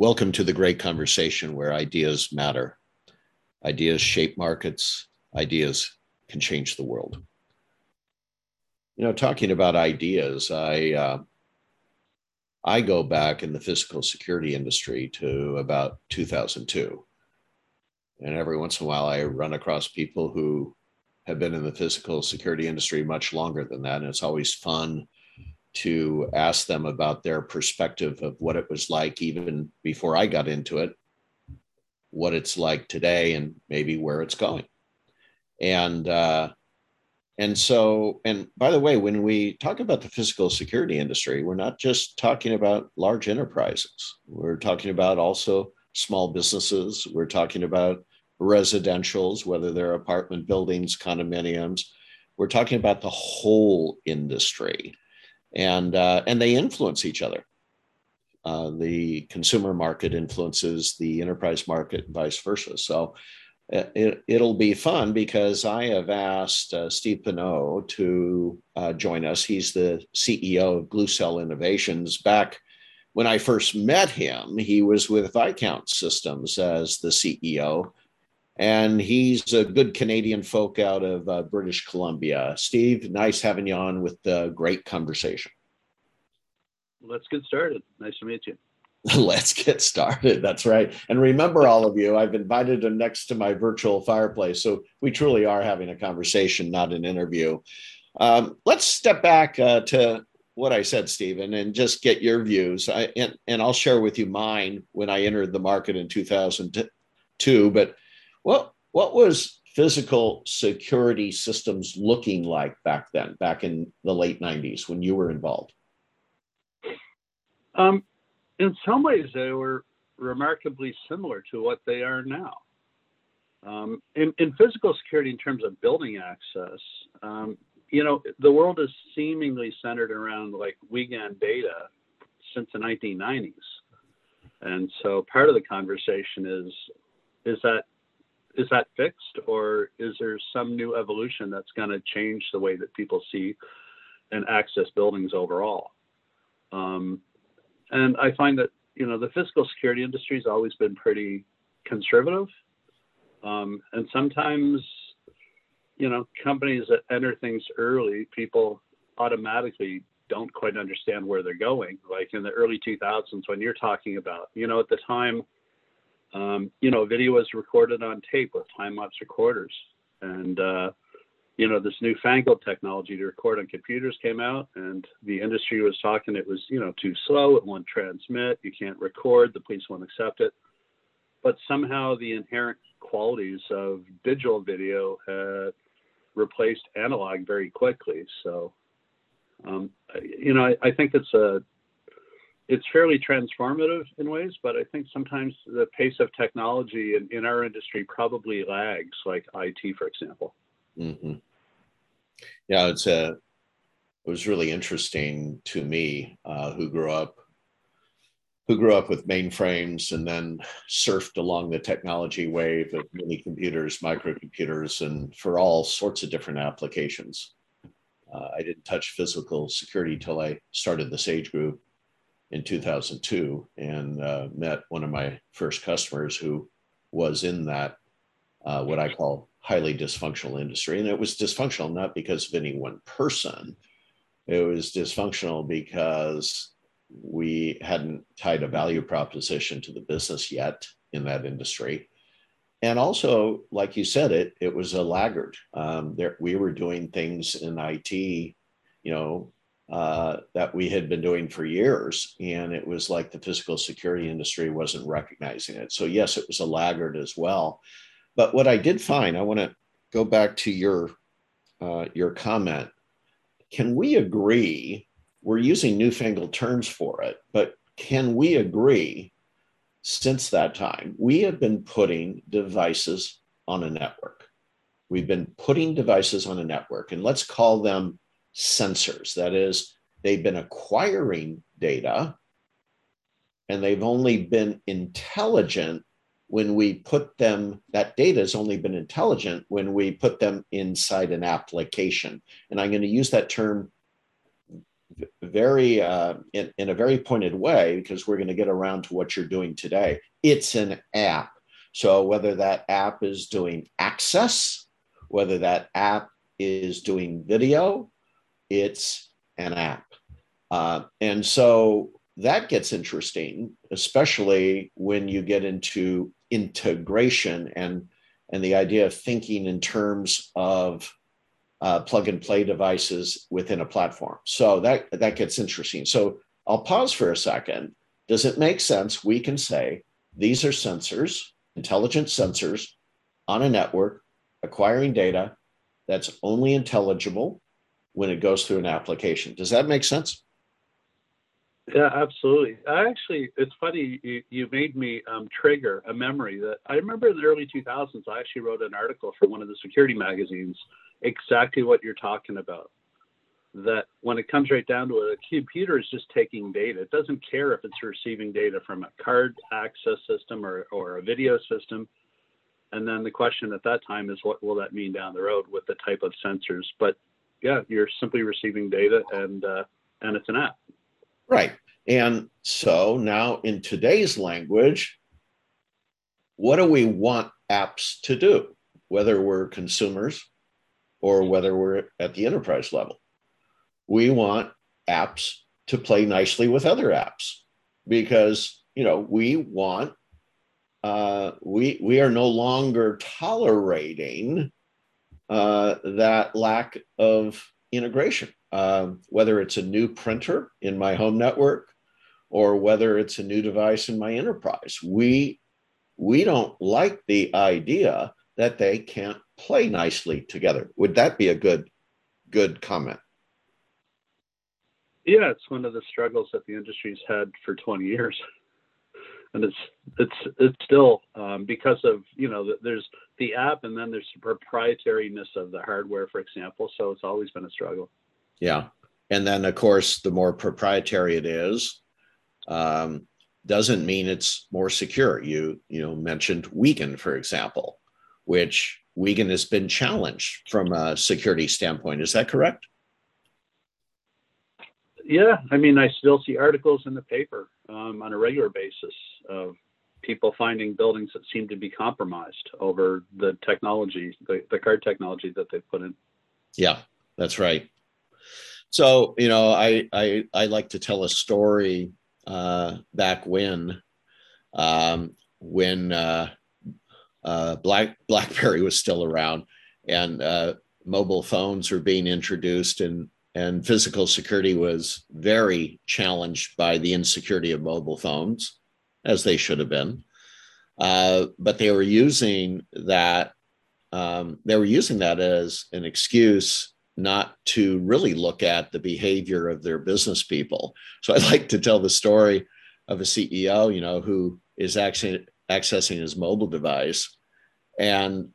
Welcome to the great conversation where ideas matter. Ideas shape markets, ideas can change the world. You know, talking about ideas, I uh, I go back in the physical security industry to about 2002. And every once in a while, I run across people who have been in the physical security industry much longer than that. And it's always fun to ask them about their perspective of what it was like even before I got into it, what it's like today, and maybe where it's going. And uh, and so, and by the way, when we talk about the physical security industry, we're not just talking about large enterprises. We're talking about also small businesses. We're talking about residentials, whether they're apartment buildings, condominiums. We're talking about the whole industry and uh, and they influence each other. Uh, the consumer market influences the enterprise market, and vice versa. So uh, it, will be fun because I have asked uh, Steve Pineau to uh, join us. He's the CEO of Gloocel Innovations. Back when I first met him, he was with Viscount Systems as the CEO and he's a good Canadian folk out of uh, British Columbia. Steve, nice having you on with the great conversation. Let's get started. Nice to meet you. Let's get started. That's right. And remember, all of you, I've invited him next to my virtual fireplace. So we truly are having a conversation, not an interview. Um, let's step back uh, to what I said, Stephen, and just get your views. I, and, and I'll share with you mine when I entered the market in 2002. But what what was physical security systems looking like back then, back in the late 90s when you were involved? Um, in some ways, they were remarkably similar to what they are now. Um, in, in, physical security, in terms of building access, um, you know, the world is seemingly centered around like Wiegand data since the 1990s. And so part of the conversation is, is that is that fixed or is there some new evolution that's going to change the way that people see and access buildings overall? Um, and I find that you know the physical security industry has always been pretty conservative, um, and sometimes you know companies that enter things early, people automatically don't quite understand where they're going. Like in the early 2000s, when you're talking about, you know, at the time um, you know, video was recorded on tape with time lapse recorders. And, uh, you know, this newfangled technology to record on computers came out, and the industry was talking it was, you know, too slow. It won't transmit. You can't record. The police won't accept it. But somehow the inherent qualities of digital video had replaced analog very quickly. So, um, you know, I, I think it's a it's fairly transformative in ways, but I think sometimes the pace of technology in, in our industry probably lags, like IT, for example. Mm-hmm. Yeah, it's a. It was really interesting to me, uh, who grew up, who grew up with mainframes and then surfed along the technology wave of mini computers, microcomputers, and for all sorts of different applications. Uh, I didn't touch physical security till I started the Sage Group in 2002 and uh, met one of my first customers who was in that uh, what I call highly dysfunctional industry. And it was dysfunctional not because of any one person, it was dysfunctional because we hadn't tied a value proposition to the business yet in that industry. And also, like you said, it it was a laggard. Um, there, we were doing things in IT, you know, uh, that we had been doing for years. And it was like the physical security industry wasn't recognizing it. So, yes, it was a laggard as well. But what I did find, I want to go back to your uh, your comment. Can we agree? We're using newfangled terms for it, but can we agree? Since that time, we have been putting devices on a network. We've been putting devices on a network, and let's call them sensors. That is, they've been acquiring data and they've only been intelligent when we put them, that data has only been intelligent when we put them inside an application. And I'm going to use that term very uh, in, in a very pointed way because we're going to get around to what you're doing today. It's an app. So whether that app is doing access, whether that app is doing video, it's an app. Uh, and so that gets interesting, especially when you get into integration and and the idea of thinking in terms of uh, plug and play devices within a platform. So that that gets interesting. So I'll pause for a second. Does it make sense? We can say these are sensors, intelligent sensors on a network acquiring data that's only intelligible when it goes through an application. Does that make sense? Yeah, absolutely. I actually, it's funny you, you made me um, trigger a memory that I remember in the early 2000s. I actually wrote an article for one of the security magazines, exactly what you're talking about. That when it comes right down to it, a computer is just taking data. It doesn't care if it's receiving data from a card access system or, or a video system. And then the question at that time is, what will that mean down the road with the type of sensors? But yeah, you're simply receiving data, and uh, and it's an app. Right. And so now in today's language, what do we want apps to do, whether we're consumers or whether we're at the enterprise level? We want apps to play nicely with other apps because, you know, we want, uh, we, we are no longer tolerating uh, that lack of integration um, whether it's a new printer in my home network or whether it's a new device in my enterprise. We, we don't like the idea that they can't play nicely together. Would that be a good, good comment? Yeah, it's one of the struggles that the industry's had for 20 years. And it's it's it's still um, because of you know there's the app and then there's the proprietariness of the hardware, for example. So it's always been a struggle. Yeah. And then, of course, the more proprietary it is, um, doesn't mean it's more secure. You you know mentioned Wiegand, for example, which Wiegand has been challenged from a security standpoint. Is that correct? Yeah, I mean, I still see articles in the paper um, on a regular basis of people finding buildings that seem to be compromised over the technology, the, the card technology that they put in. Yeah, that's right. So you know, I I I like to tell a story uh, back when um, when uh, uh, Black BlackBerry was still around and uh, mobile phones were being introduced and and physical security was very challenged by the insecurity of mobile phones, as they should have been. Uh, but they were using that um, they were using that as an excuse not to really look at the behavior of their business people. So I like to tell the story of a CEO, you know, who is actually accessing his mobile device and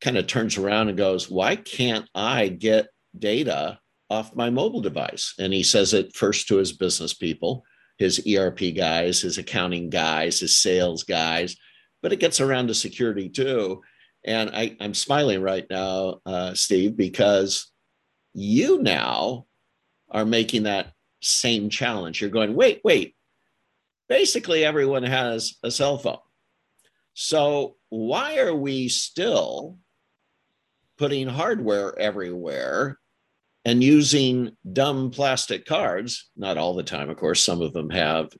kind of turns around and goes, Why can't I get data off my mobile device? And he says it first to his business people, his ERP guys, his accounting guys, his sales guys, but it gets around to security too. And I, am smiling right now, uh, Steve, because you now are making that same challenge. You're going, wait, wait. Basically, everyone has a cell phone. So, why are we still putting hardware everywhere and using dumb plastic cards? Not all the time, of course, some of them have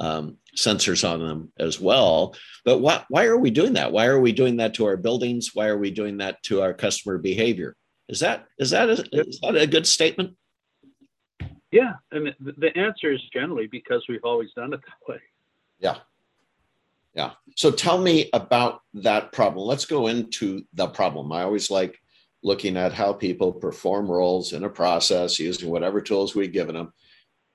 um, sensors on them as well. But why, why are we doing that? Why are we doing that to our buildings? Why are we doing that to our customer behavior? Is that is that a, is that a good statement? Yeah, and the answer is generally because we've always done it that way. Yeah. Yeah. So tell me about that problem. Let's go into the problem. I always like looking at how people perform roles in a process using whatever tools we've given them.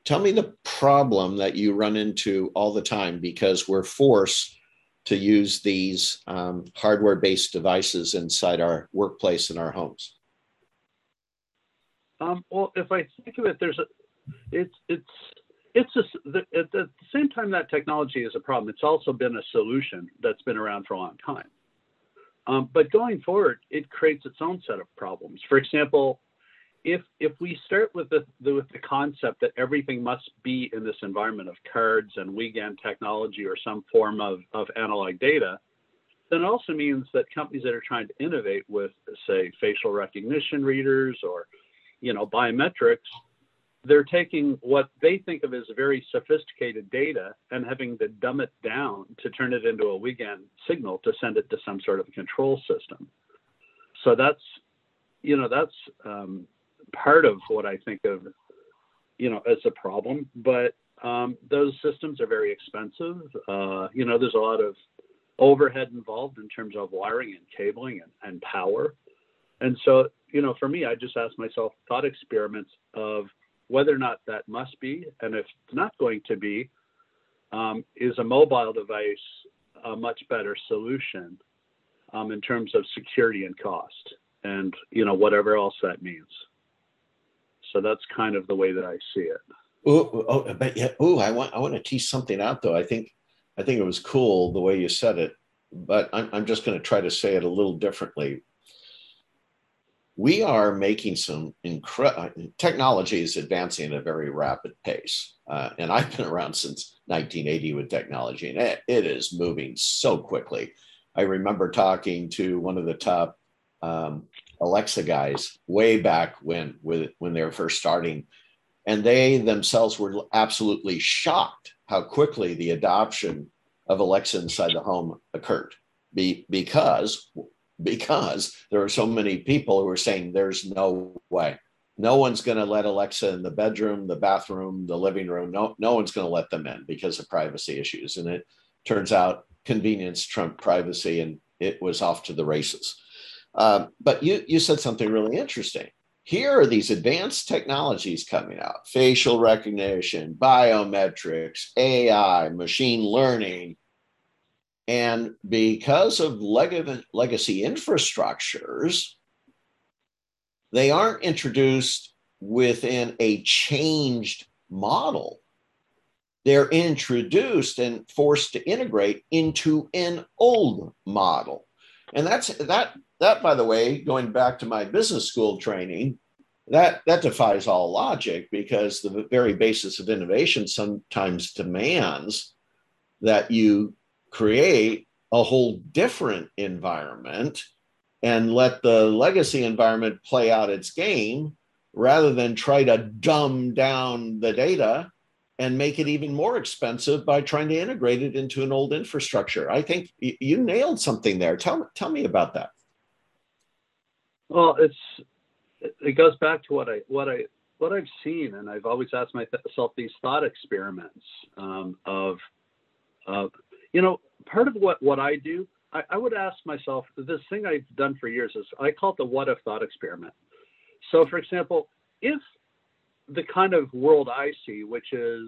Tell me the problem that you run into all the time because we're forced to use these um, hardware based devices inside our workplace and our homes. Um, well, if I think of it, there's a, it's it's it's a, the, at the same time that technology is a problem. It's also been a solution that's been around for a long time. Um, but going forward, it creates its own set of problems. For example, if if we start with the, the, with the concept that everything must be in this environment of cards and Wiegand technology or some form of, of analog data, then it also means that companies that are trying to innovate with, say, facial recognition readers or, you know, biometrics, they're taking what they think of as very sophisticated data and having to dumb it down to turn it into a Wiegand signal to send it to some sort of control system. So that's, you know, that's um, part of what I think of, you know, as a problem. But um, those systems are very expensive. Uh, you know, there's a lot of overhead involved in terms of wiring and cabling and, and power. And so, you know, for me, I just ask myself thought experiments of whether or not that must be, and if it's not going to be, um, is a mobile device a much better solution um, in terms of security and cost, and you know whatever else that means. So that's kind of the way that I see it. Oh, oh but yeah. Oh, I want I want to tease something out though. I think I think it was cool the way you said it, but I'm I'm just going to try to say it a little differently. We are making some incredible technology is advancing at a very rapid pace, uh, and I've been around since 1980 with technology, and it, it is moving so quickly. I remember talking to one of the top um, Alexa guys way back when when they were first starting, and they themselves were absolutely shocked how quickly the adoption of Alexa inside the home occurred. Be, because because there are so many people who are saying there's no way. No one's going to let Alexa in the bedroom, the bathroom, the living room. No, no one's going to let them in because of privacy issues. And it turns out convenience trumped privacy, and it was off to the races. Um, but you, you said something really interesting. Here are these advanced technologies coming out facial recognition, biometrics, AI, machine learning. And because of leg- legacy infrastructures, they aren't introduced within a changed model. They're introduced and forced to integrate into an old model. And that's that that, by the way, going back to my business school training, that that defies all logic because the very basis of innovation sometimes demands that you create a whole different environment and let the legacy environment play out its game rather than try to dumb down the data and make it even more expensive by trying to integrate it into an old infrastructure. I think you nailed something there. Tell, tell me about that. Well, it's it goes back to what I what I what I've seen, and I've always asked myself these thought experiments um, of of you know part of what what I do. I, I would ask myself this thing I've done for years is I call it the what if thought experiment. So, for example, if the kind of world I see, which is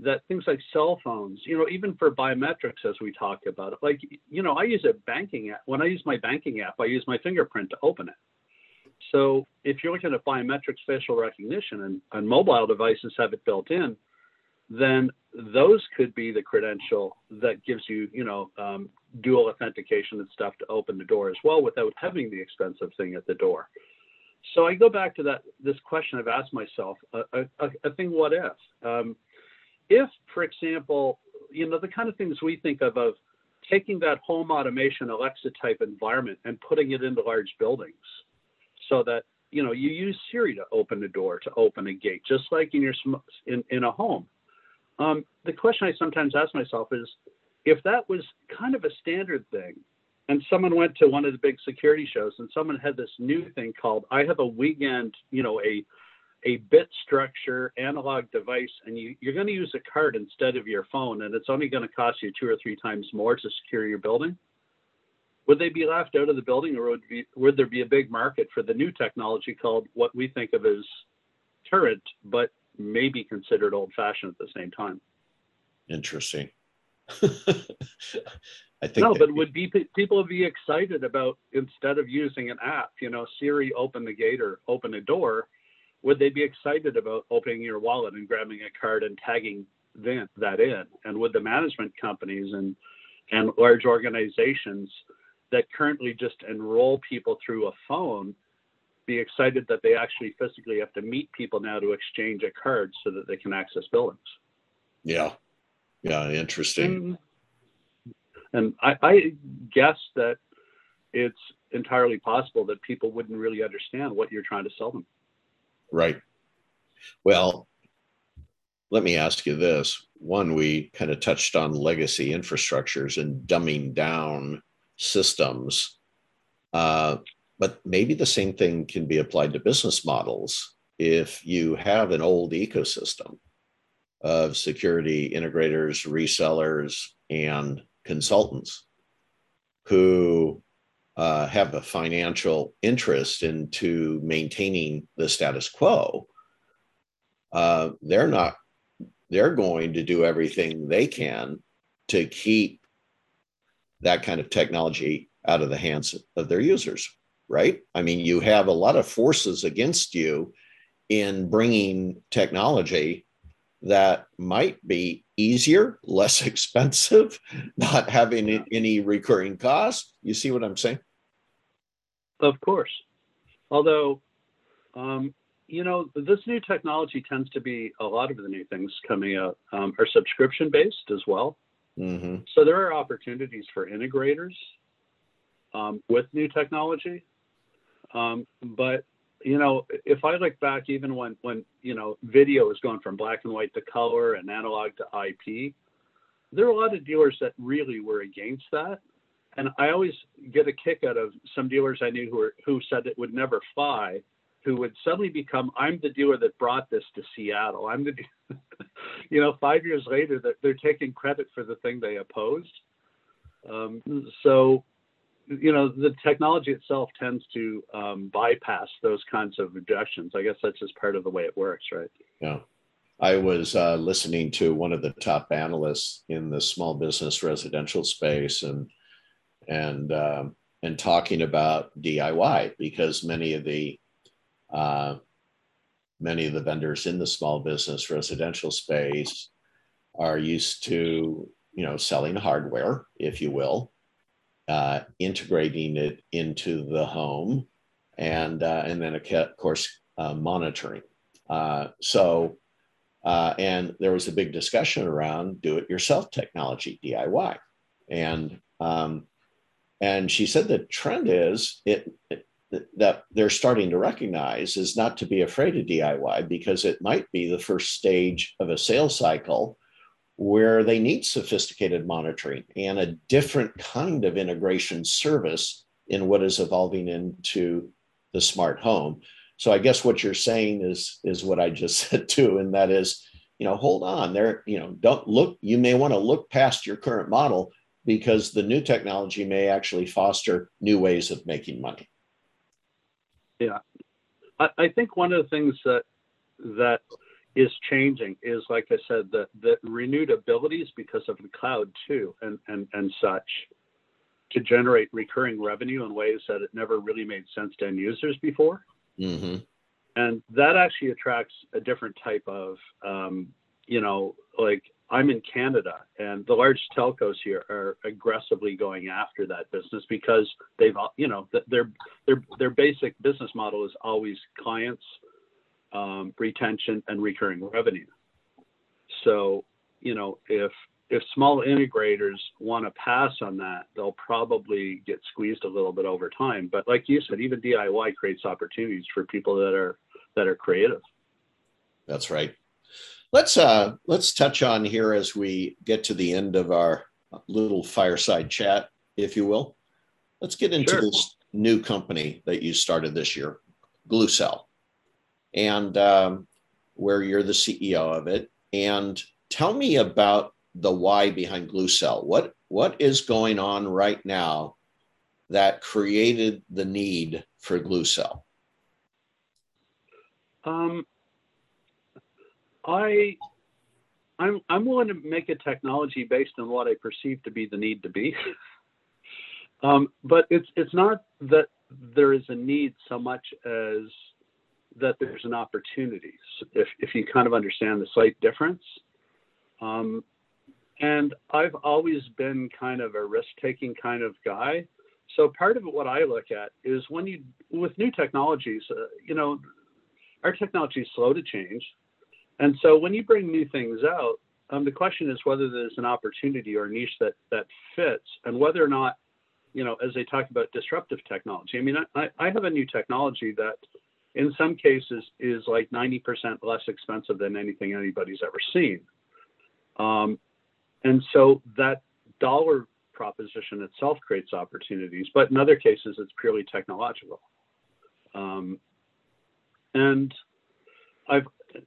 that things like cell phones, you know, even for biometrics, as we talk about it, like, you know, I use a banking app. When I use my banking app, I use my fingerprint to open it. So if you're looking at biometrics, facial recognition, and, and mobile devices have it built in, then those could be the credential that gives you, you know, um, dual authentication and stuff to open the door as well without having the expensive thing at the door. So I go back to that this question I've asked myself: a, a, a thing, what if? Um, if, for example, you know, the kind of things we think of of taking that home automation Alexa type environment and putting it into large buildings so that you know you use Siri to open a door to open a gate just like in your in, in a home um, the question I sometimes ask myself is if that was kind of a standard thing and someone went to one of the big security shows and someone had this new thing called I have a Wiegand you know a a bit structure analog device and you, you're going to use a card instead of your phone and it's only going to cost you two or three times more to secure your building would they be left out of the building or would, be, would there be a big market for the new technology called what we think of as current but may be considered old fashioned at the same time interesting I think no, but would be people would be excited about instead of using an app, you know, Siri open the gate or open a door, would they be excited about opening your wallet and grabbing a card and tagging then that in? And would the management companies and and large organizations that currently just enroll people through a phone be excited that they actually physically have to meet people now to exchange a card so that they can access buildings. Yeah. Yeah. Interesting. And, and I, I guess that it's entirely possible that people wouldn't really understand what you're trying to sell them. Right. Well, let me ask you this. One, we kind of touched on legacy infrastructures and dumbing down systems. Uh, but maybe the same thing can be applied to business models. If you have an old ecosystem of security integrators, resellers, and consultants who uh, have a financial interest into maintaining the status quo, uh, they're not they're going to do everything they can to keep that kind of technology out of the hands of their users, right? I mean, you have a lot of forces against you in bringing technology that might be easier, less expensive, not having any recurring costs. You see what I'm saying? Of course. Although um, you know, this new technology tends to be a lot of the new things coming out um, are subscription based as well. Mm-hmm. So there are opportunities for integrators um, with new technology. Um, but you know, if I look back, even when when you know video is going from black and white to color and analog to IP, there are a lot of dealers that really were against that. And I always get a kick out of some dealers I knew who were, who said it would never fly who would suddenly become i'm the dealer that brought this to seattle i'm the you know five years later that they're taking credit for the thing they opposed um, so you know the technology itself tends to um, bypass those kinds of objections. I guess that's just part of the way it works right? Yeah. I was uh, listening to one of the top analysts in the small business residential space and and um, and talking about diy because many of the uh, many of the vendors in the small business residential space are used to, you know, selling hardware, if you will, uh, integrating it into the home, and uh, and then of course uh, monitoring. Uh, so, uh, and there was a big discussion around do-it-yourself technology DIY, and um, and she said the trend is it, it that they're starting to recognize is not to be afraid of DIY because it might be the first stage of a sales cycle where they need sophisticated monitoring and a different kind of integration service in what is evolving into the smart home. So I guess what you're saying is is what I just said too, and that is, you know, hold on there, you know, don't look, you may want to look past your current model because the new technology may actually foster new ways of making money. Yeah, I, I think one of the things that that is changing is, like I said, the the renewed abilities because of the cloud too, and and and such, to generate recurring revenue in ways that it never really made sense to end users before. Mm-hmm. And that actually attracts a different type of, um, you know, like I'm in Canada, and the large telcos here are aggressively going after that business because they've, you know, their their their basic business model is always clients, um, retention, and recurring revenue. So, you know, if if small integrators want to pass on that, they'll probably get squeezed a little bit over time. But like you said, even DIY creates opportunities for people that are that are creative. That's right. Let's uh, let's touch on here as we get to the end of our little fireside chat, if you will. Let's get into sure. this new company that you started this year, Gloocel, and um, where you're the CEO of it. And tell me about the why behind Gloocel. What what is going on right now that created the need for Gloocel? Um, I I'm I'm willing to make a technology based on what I perceive to be the need to be. um, but it's it's not that there is a need so much as that there's an opportunity. If if you kind of understand the slight difference. Um, and I've always been kind of a risk taking kind of guy. so part of what I look at is when you with new technologies, uh, you know, our technology is slow to change, and so when you bring new things out, um, the question is whether there's an opportunity or niche that that fits, and whether or not, you know, as they talk about disruptive technology. I mean, I, I have a new technology that, in some cases, is like 90% less expensive than anything anybody's ever seen. Um, and so that dollar proposition itself creates opportunities, but in other cases, it's purely technological. Um, and I've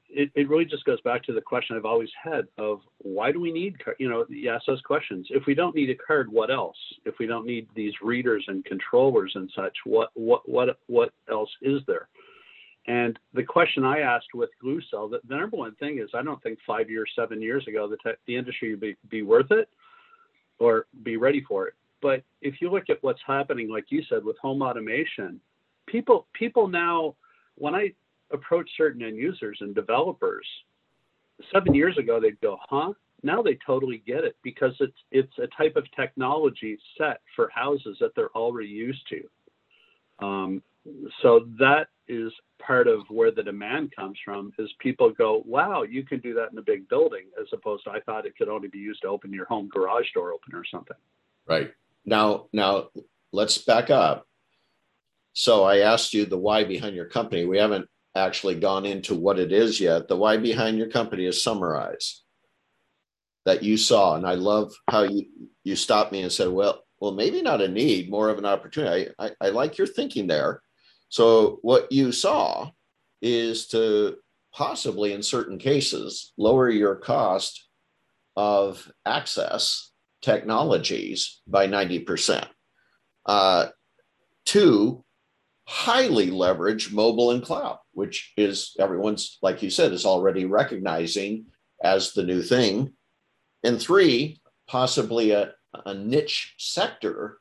it, it really just goes back to the question I've always had of why do we need, you know, you ask those questions. If we don't need a card, what else? If we don't need these readers and controllers and such, what, what, what, what else is there? And the question I asked with Gloocel, the, the number one thing is I don't think five years, seven years ago, the, the industry would be, be worth it or be ready for it. But if you look at what's happening, like you said, with home automation, people people now, when I approach certain end users and developers, seven years ago they'd go, "Huh?" Now they totally get it because it's it's a type of technology set for houses that they're already used to. Um, so that is part of where the demand comes from is people go wow you can do that in a big building as opposed to i thought it could only be used to open your home garage door opener or something. Right. Now now let's back up. So i asked you the why behind your company. We haven't actually gone into what it is yet. The why behind your company is summarize that you saw and i love how you you stopped me and said well well maybe not a need more of an opportunity. I, I, I like your thinking there so, what you saw is to possibly, in certain cases, lower your cost of access technologies by 90%. Uh, two, highly leverage mobile and cloud, which is everyone's, like you said, is already recognizing as the new thing. And three, possibly a, a niche sector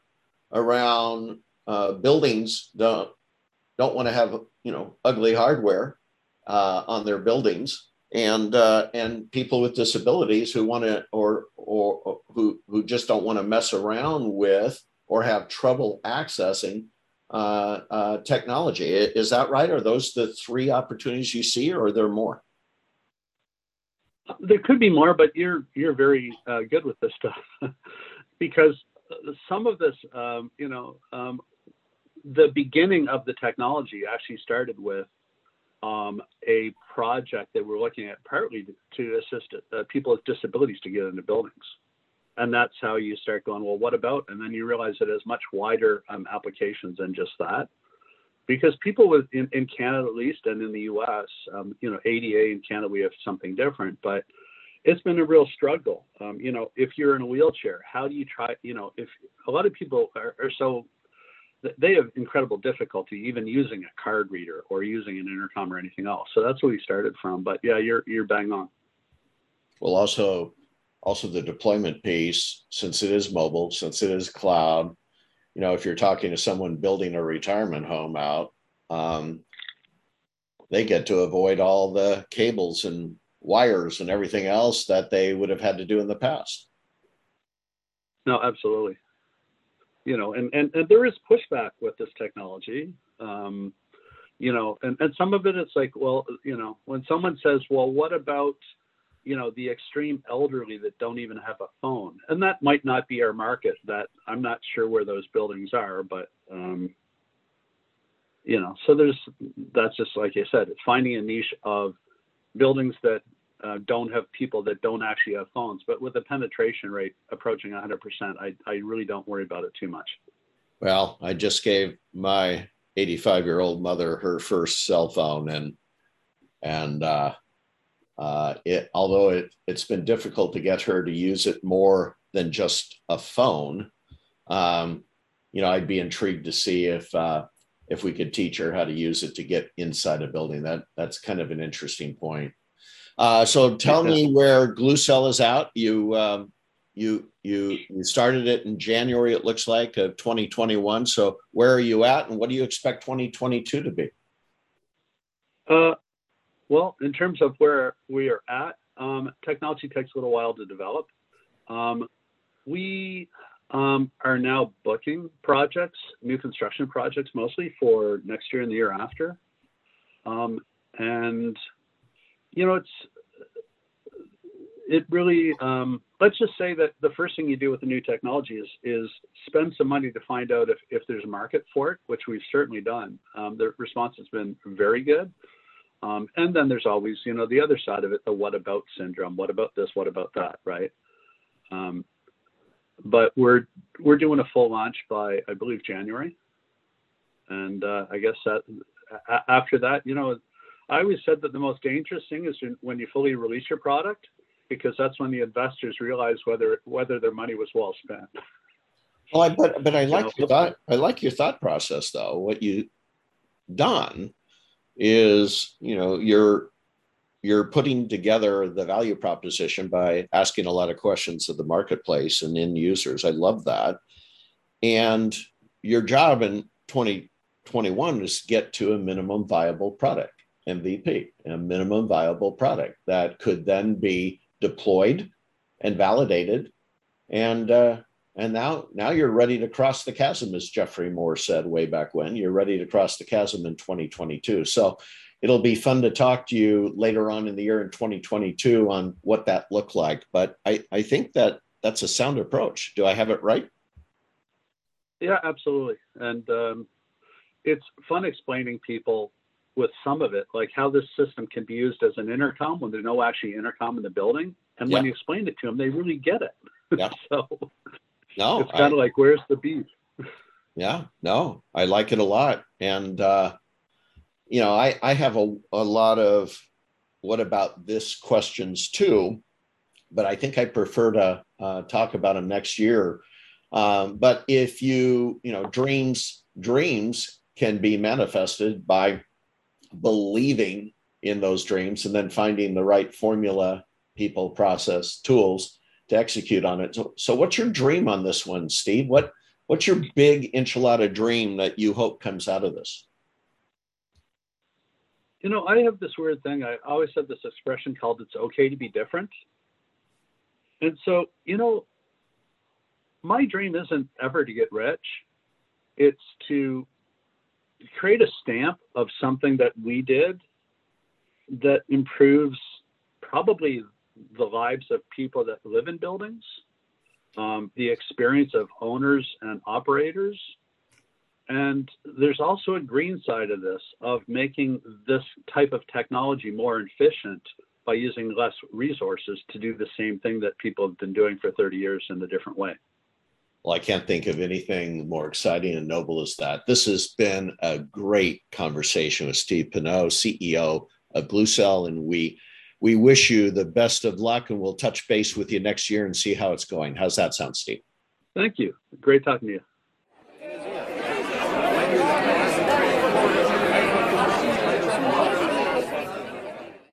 around uh, buildings don't want to have you know ugly hardware uh, on their buildings and uh, and people with disabilities who want to or, or, or who who just don't want to mess around with or have trouble accessing uh, uh, technology. Is that right? Are those the three opportunities you see, or are there more? There could be more, but you're you're very uh, good with this stuff because some of this, um, you know, um, the beginning of the technology actually started with um, a project that we're looking at partly to, assist uh, people with disabilities to get into buildings. And that's how you start going, well, what about? And then you realize it has much wider um, applications than just that. Because people with in, in Canada at least and in the US, um, you know, ADA in Canada we have something different, but it's been a real struggle. Um, you know, if you're in a wheelchair, how do you try? You know, if a lot of people are, are so they have incredible difficulty even using a card reader or using an intercom or anything else. So that's where we started from. But yeah, you're you're bang on. Well, also also the deployment piece, since it is mobile, since it is cloud, you know, if you're talking to someone building a retirement home out, um, they get to avoid all the cables and wires and everything else that they would have had to do in the past. No, absolutely you know, and, and, and there is pushback with this technology. Um, you know, and, and some of it it's like, well, you know, when someone says, well, what about, you know, the extreme elderly that don't even have a phone? And that might not be our market. That I'm not sure where those buildings are, but um, you know, so there's that's just like I said, it's finding a niche of buildings that uh, don't have people that don't actually have phones. But with a penetration rate approaching 100%, I, I really don't worry about it too much. Well, I just gave my 85 year old mother her first cell phone, and and uh, uh, it although it it's been difficult to get her to use it more than just a phone. Um, you know, I'd be intrigued to see if uh, if we could teach her how to use it to get inside a building. That that's kind of an interesting point. Uh, so tell me where Gloocel is out. You um, you you you started it in January. It looks like of 2021. So where are you at, and what do you expect 2022 to be? Uh, well, in terms of where we are at, um, technology takes a little while to develop. Um, we um, are now booking projects, new construction projects mostly for next year and the year after. Um, and, you know, it's, it really, um, let's just say that the first thing you do with a new technology is, is spend some money to find out if, if there's a market for it, which we've certainly done. Um, the response has been very good. Um, and then there's always, you know, the other side of it, the what about syndrome. What about this? What about that? Right. Um, but we're we're doing a full launch by I believe January, and uh, I guess that after that, you know, I always said that the most dangerous thing is when you fully release your product, because that's when the investors realize whether whether their money was well spent. Well, I, but but I like you know, your thought. I like your thought process though. What you done is, you know, you're you're putting together the value proposition by asking a lot of questions of the marketplace and end users. I love that. And your job in 2021 is to get to a minimum viable product, MVP, a minimum viable product that could then be deployed and validated. And uh, and now now you're ready to cross the chasm, as Geoffrey Moore said way back when. You're ready to cross the chasm in 2022. So it'll be fun to talk to you later on in the year in 2022 on what that looked like. But I, I think that that's a sound approach. Do I have it right? Yeah, absolutely. And um, it's fun explaining people with some of it, like how this system can be used as an intercom when there's no actually intercom in the building. And yeah. when you explain it to them, they really get it. Yeah. so no, it's kind of like, where's the beef? yeah, no, I like it a lot. And, uh, you know, I, I have a, a lot of what about this questions too, but I think I prefer to uh, talk about them next year. Um, but if you, you know, dreams, dreams can be manifested by believing in those dreams and then finding the right formula, people, process, tools to execute on it. So, so what's your dream on this one, Steve? What what's your big enchilada dream that you hope comes out of this? You know, I have this weird thing. I always have this expression called it's okay to be different. And so, you know, my dream isn't ever to get rich. It's to create a stamp of something that we did that improves probably the lives of people that live in buildings, um, the experience of owners and operators, and there's also a green side of this, of making this type of technology more efficient by using less resources to do the same thing that people have been doing for 30 years in a different way. Well, I can't think of anything more exciting and noble as that. This has been a great conversation with Steve Pineau, CEO of Gloocel, and we we wish you the best of luck, and we'll touch base with you next year and see how it's going. How's that sound, Steve? Thank you. Great talking to you.